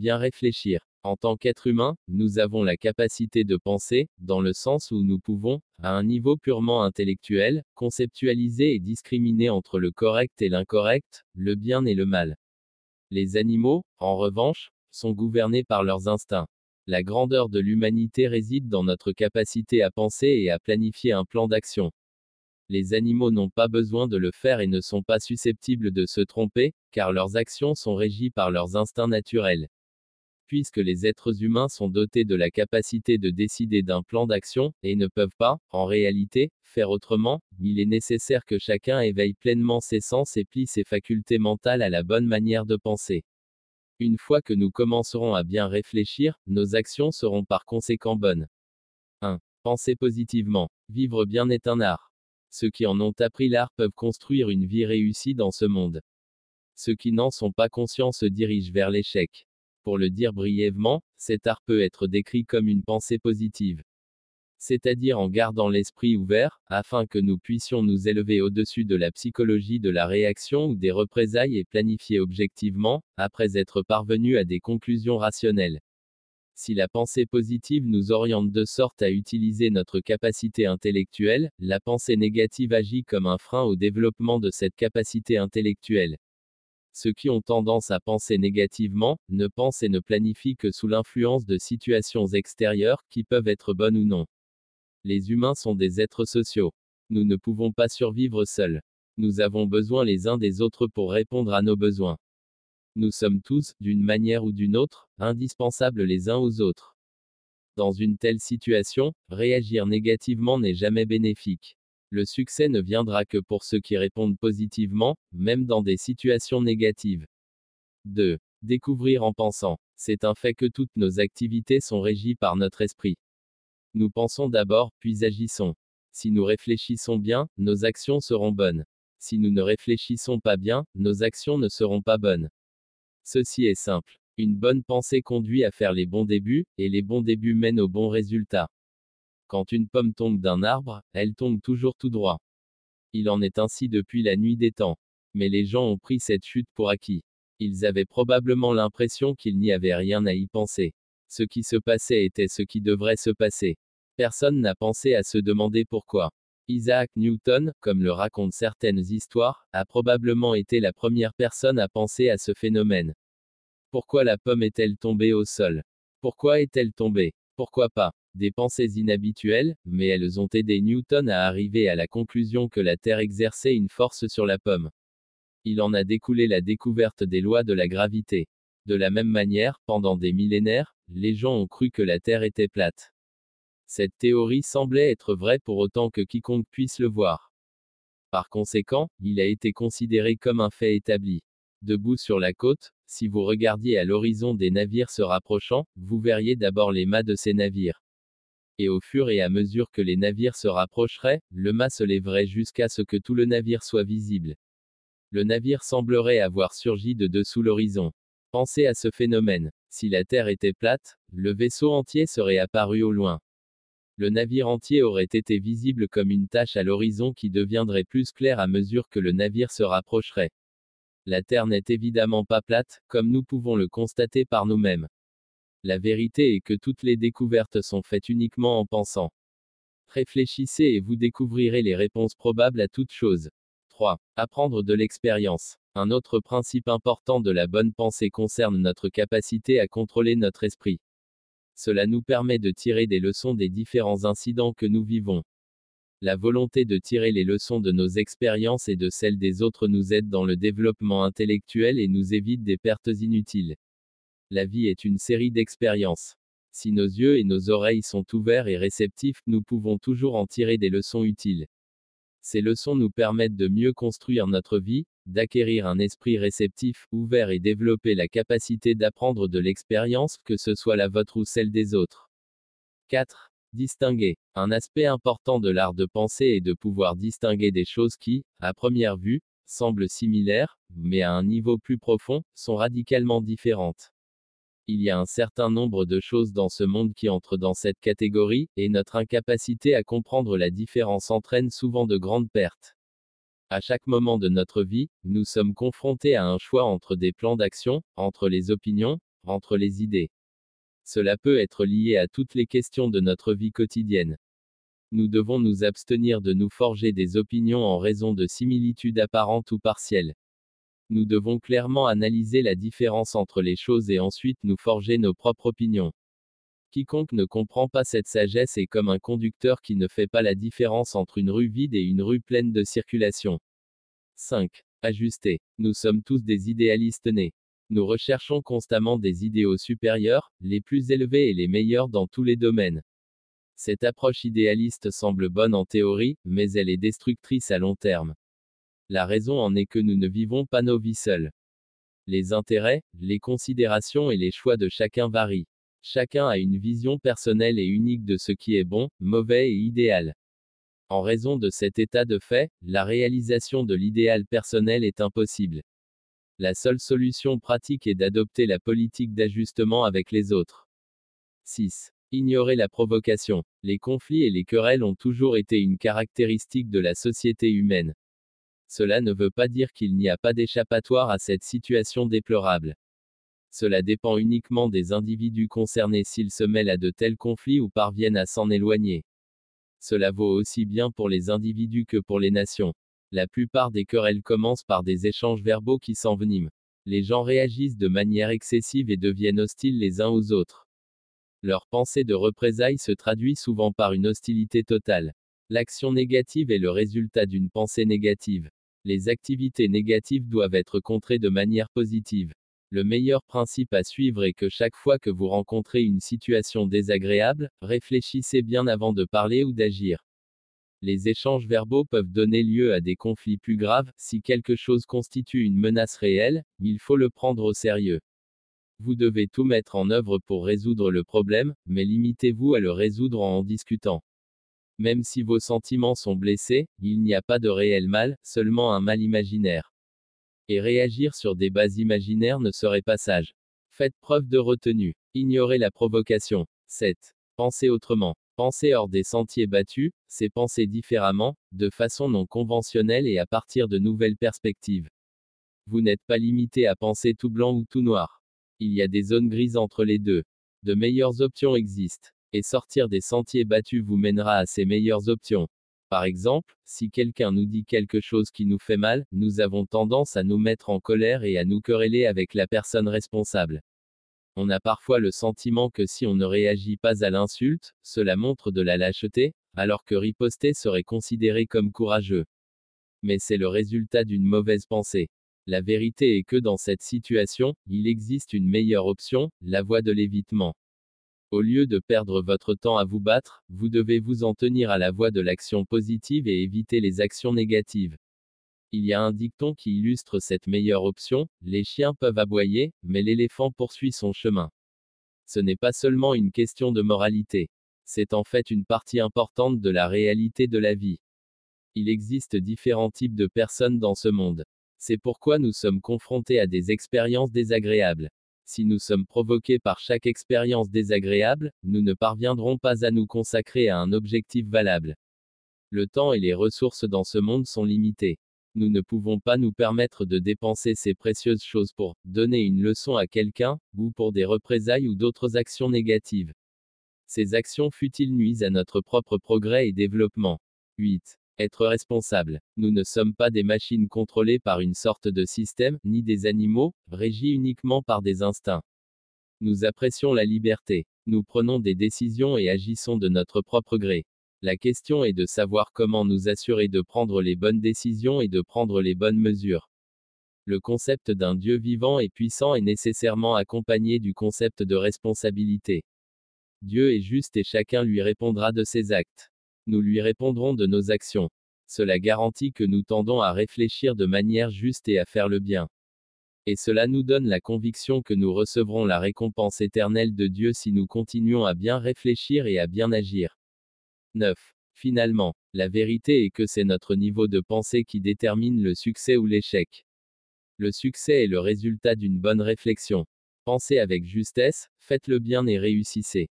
Bien réfléchir. En tant qu'être humain, nous avons la capacité de penser, dans le sens où nous pouvons, à un niveau purement intellectuel, conceptualiser et discriminer entre le correct et l'incorrect, le bien et le mal. Les animaux, en revanche, sont gouvernés par leurs instincts. La grandeur de l'humanité réside dans notre capacité à penser et à planifier un plan d'action. Les animaux n'ont pas besoin de le faire et ne sont pas susceptibles de se tromper, car leurs actions sont régies par leurs instincts naturels. Puisque les êtres humains sont dotés de la capacité de décider d'un plan d'action, et ne peuvent pas, en réalité, faire autrement, il est nécessaire que chacun éveille pleinement ses sens et plie ses facultés mentales à la bonne manière de penser. Une fois que nous commencerons à bien réfléchir, nos actions seront par conséquent bonnes. 1. Penser positivement. Vivre bien est un art. Ceux qui en ont appris l'art peuvent construire une vie réussie dans ce monde. Ceux qui n'en sont pas conscients se dirigent vers l'échec. Pour le dire brièvement, cet art peut être décrit comme une pensée positive. C'est-à-dire en gardant l'esprit ouvert, afin que nous puissions nous élever au-dessus de la psychologie de la réaction ou des représailles et planifier objectivement, après être parvenus à des conclusions rationnelles. Si la pensée positive nous oriente de sorte à utiliser notre capacité intellectuelle, la pensée négative agit comme un frein au développement de cette capacité intellectuelle. Ceux qui ont tendance à penser négativement, ne pensent et ne planifient que sous l'influence de situations extérieures, qui peuvent être bonnes ou non. Les humains sont des êtres sociaux. Nous ne pouvons pas survivre seuls. Nous avons besoin les uns des autres pour répondre à nos besoins. Nous sommes tous, d'une manière ou d'une autre, indispensables les uns aux autres. Dans une telle situation, réagir négativement n'est jamais bénéfique. Le succès ne viendra que pour ceux qui répondent positivement, même dans des situations négatives. 2. Découvrir en pensant. C'est un fait que toutes nos activités sont régies par notre esprit. Nous pensons d'abord, puis agissons. Si nous réfléchissons bien, nos actions seront bonnes. Si nous ne réfléchissons pas bien, nos actions ne seront pas bonnes. Ceci est simple. Une bonne pensée conduit à faire les bons débuts, et les bons débuts mènent aux bons résultats. Quand une pomme tombe d'un arbre, elle tombe toujours tout droit. Il en est ainsi depuis la nuit des temps. Mais les gens ont pris cette chute pour acquis. Ils avaient probablement l'impression qu'il n'y avait rien à y penser. Ce qui se passait était ce qui devrait se passer. Personne n'a pensé à se demander pourquoi. Isaac Newton, comme le racontent certaines histoires, a probablement été la première personne à penser à ce phénomène. Pourquoi la pomme est-elle tombée au sol? Pourquoi est-elle tombée? Pourquoi pas? Des pensées inhabituelles, mais elles ont aidé Newton à arriver à la conclusion que la Terre exerçait une force sur la pomme. Il en a découlé la découverte des lois de la gravité. De la même manière, pendant des millénaires, les gens ont cru que la Terre était plate. Cette théorie semblait être vraie pour autant que quiconque puisse le voir. Par conséquent, il a été considéré comme un fait établi. Debout sur la côte, si vous regardiez à l'horizon des navires se rapprochant, vous verriez d'abord les mâts de ces navires et au fur et à mesure que les navires se rapprocheraient, le mât se lèverait jusqu'à ce que tout le navire soit visible. Le navire semblerait avoir surgi de dessous l'horizon. Pensez à ce phénomène. Si la Terre était plate, le vaisseau entier serait apparu au loin. Le navire entier aurait été visible comme une tache à l'horizon qui deviendrait plus claire à mesure que le navire se rapprocherait. La Terre n'est évidemment pas plate, comme nous pouvons le constater par nous-mêmes. La vérité est que toutes les découvertes sont faites uniquement en pensant. Réfléchissez et vous découvrirez les réponses probables à toutes choses. 3. Apprendre de l'expérience. Un autre principe important de la bonne pensée concerne notre capacité à contrôler notre esprit. Cela nous permet de tirer des leçons des différents incidents que nous vivons. La volonté de tirer les leçons de nos expériences et de celles des autres nous aide dans le développement intellectuel et nous évite des pertes inutiles. La vie est une série d'expériences. Si nos yeux et nos oreilles sont ouverts et réceptifs, nous pouvons toujours en tirer des leçons utiles. Ces leçons nous permettent de mieux construire notre vie, d'acquérir un esprit réceptif, ouvert et développer la capacité d'apprendre de l'expérience, que ce soit la vôtre ou celle des autres. 4. Distinguer. Un aspect important de l'art de penser est de pouvoir distinguer des choses qui, à première vue, semblent similaires, mais à un niveau plus profond, sont radicalement différentes. Il y a un certain nombre de choses dans ce monde qui entrent dans cette catégorie, et notre incapacité à comprendre la différence entraîne souvent de grandes pertes. À chaque moment de notre vie, nous sommes confrontés à un choix entre des plans d'action, entre les opinions, entre les idées. Cela peut être lié à toutes les questions de notre vie quotidienne. Nous devons nous abstenir de nous forger des opinions en raison de similitudes apparentes ou partielles. Nous devons clairement analyser la différence entre les choses et ensuite nous forger nos propres opinions. Quiconque ne comprend pas cette sagesse est comme un conducteur qui ne fait pas la différence entre une rue vide et une rue pleine de circulation. 5. Ajuster. Nous sommes tous des idéalistes nés. Nous recherchons constamment des idéaux supérieurs, les plus élevés et les meilleurs dans tous les domaines. Cette approche idéaliste semble bonne en théorie, mais elle est destructrice à long terme. La raison en est que nous ne vivons pas nos vies seuls. Les intérêts, les considérations et les choix de chacun varient. Chacun a une vision personnelle et unique de ce qui est bon, mauvais et idéal. En raison de cet état de fait, la réalisation de l'idéal personnel est impossible. La seule solution pratique est d'adopter la politique d'ajustement avec les autres. 6. Ignorer la provocation. Les conflits et les querelles ont toujours été une caractéristique de la société humaine. Cela ne veut pas dire qu'il n'y a pas d'échappatoire à cette situation déplorable. Cela dépend uniquement des individus concernés s'ils se mêlent à de tels conflits ou parviennent à s'en éloigner. Cela vaut aussi bien pour les individus que pour les nations. La plupart des querelles commencent par des échanges verbaux qui s'enveniment. Les gens réagissent de manière excessive et deviennent hostiles les uns aux autres. Leur pensée de représailles se traduit souvent par une hostilité totale. L'action négative est le résultat d'une pensée négative. Les activités négatives doivent être contrées de manière positive. Le meilleur principe à suivre est que chaque fois que vous rencontrez une situation désagréable, réfléchissez bien avant de parler ou d'agir. Les échanges verbaux peuvent donner lieu à des conflits plus graves, si quelque chose constitue une menace réelle, il faut le prendre au sérieux. Vous devez tout mettre en œuvre pour résoudre le problème, mais limitez-vous à le résoudre en en discutant. Même si vos sentiments sont blessés, il n'y a pas de réel mal, seulement un mal imaginaire. Et réagir sur des bases imaginaires ne serait pas sage. Faites preuve de retenue. Ignorez la provocation. 7. Pensez autrement. Penser hors des sentiers battus, c'est penser différemment, de façon non conventionnelle et à partir de nouvelles perspectives. Vous n'êtes pas limité à penser tout blanc ou tout noir. Il y a des zones grises entre les deux. De meilleures options existent. Et sortir des sentiers battus vous mènera à ces meilleures options. Par exemple, si quelqu'un nous dit quelque chose qui nous fait mal, nous avons tendance à nous mettre en colère et à nous quereller avec la personne responsable. On a parfois le sentiment que si on ne réagit pas à l'insulte, cela montre de la lâcheté, alors que riposter serait considéré comme courageux. Mais c'est le résultat d'une mauvaise pensée. La vérité est que dans cette situation, il existe une meilleure option, la voie de l'évitement. Au lieu de perdre votre temps à vous battre, vous devez vous en tenir à la voie de l'action positive et éviter les actions négatives. Il y a un dicton qui illustre cette meilleure option, les chiens peuvent aboyer, mais l'éléphant poursuit son chemin. Ce n'est pas seulement une question de moralité. C'est en fait une partie importante de la réalité de la vie. Il existe différents types de personnes dans ce monde. C'est pourquoi nous sommes confrontés à des expériences désagréables. Si nous sommes provoqués par chaque expérience désagréable, nous ne parviendrons pas à nous consacrer à un objectif valable. Le temps et les ressources dans ce monde sont limités. Nous ne pouvons pas nous permettre de dépenser ces précieuses choses pour donner une leçon à quelqu'un, ou pour des représailles ou d'autres actions négatives. Ces actions futiles nuisent à notre propre progrès et développement. 8. Être responsable. Nous ne sommes pas des machines contrôlées par une sorte de système, ni des animaux, régis uniquement par des instincts. Nous apprécions la liberté. Nous prenons des décisions et agissons de notre propre gré. La question est de savoir comment nous assurer de prendre les bonnes décisions et de prendre les bonnes mesures. Le concept d'un Dieu vivant et puissant est nécessairement accompagné du concept de responsabilité. Dieu est juste et chacun lui répondra de ses actes nous lui répondrons de nos actions. Cela garantit que nous tendons à réfléchir de manière juste et à faire le bien. Et cela nous donne la conviction que nous recevrons la récompense éternelle de Dieu si nous continuons à bien réfléchir et à bien agir. 9. Finalement, la vérité est que c'est notre niveau de pensée qui détermine le succès ou l'échec. Le succès est le résultat d'une bonne réflexion. Pensez avec justesse, faites le bien et réussissez.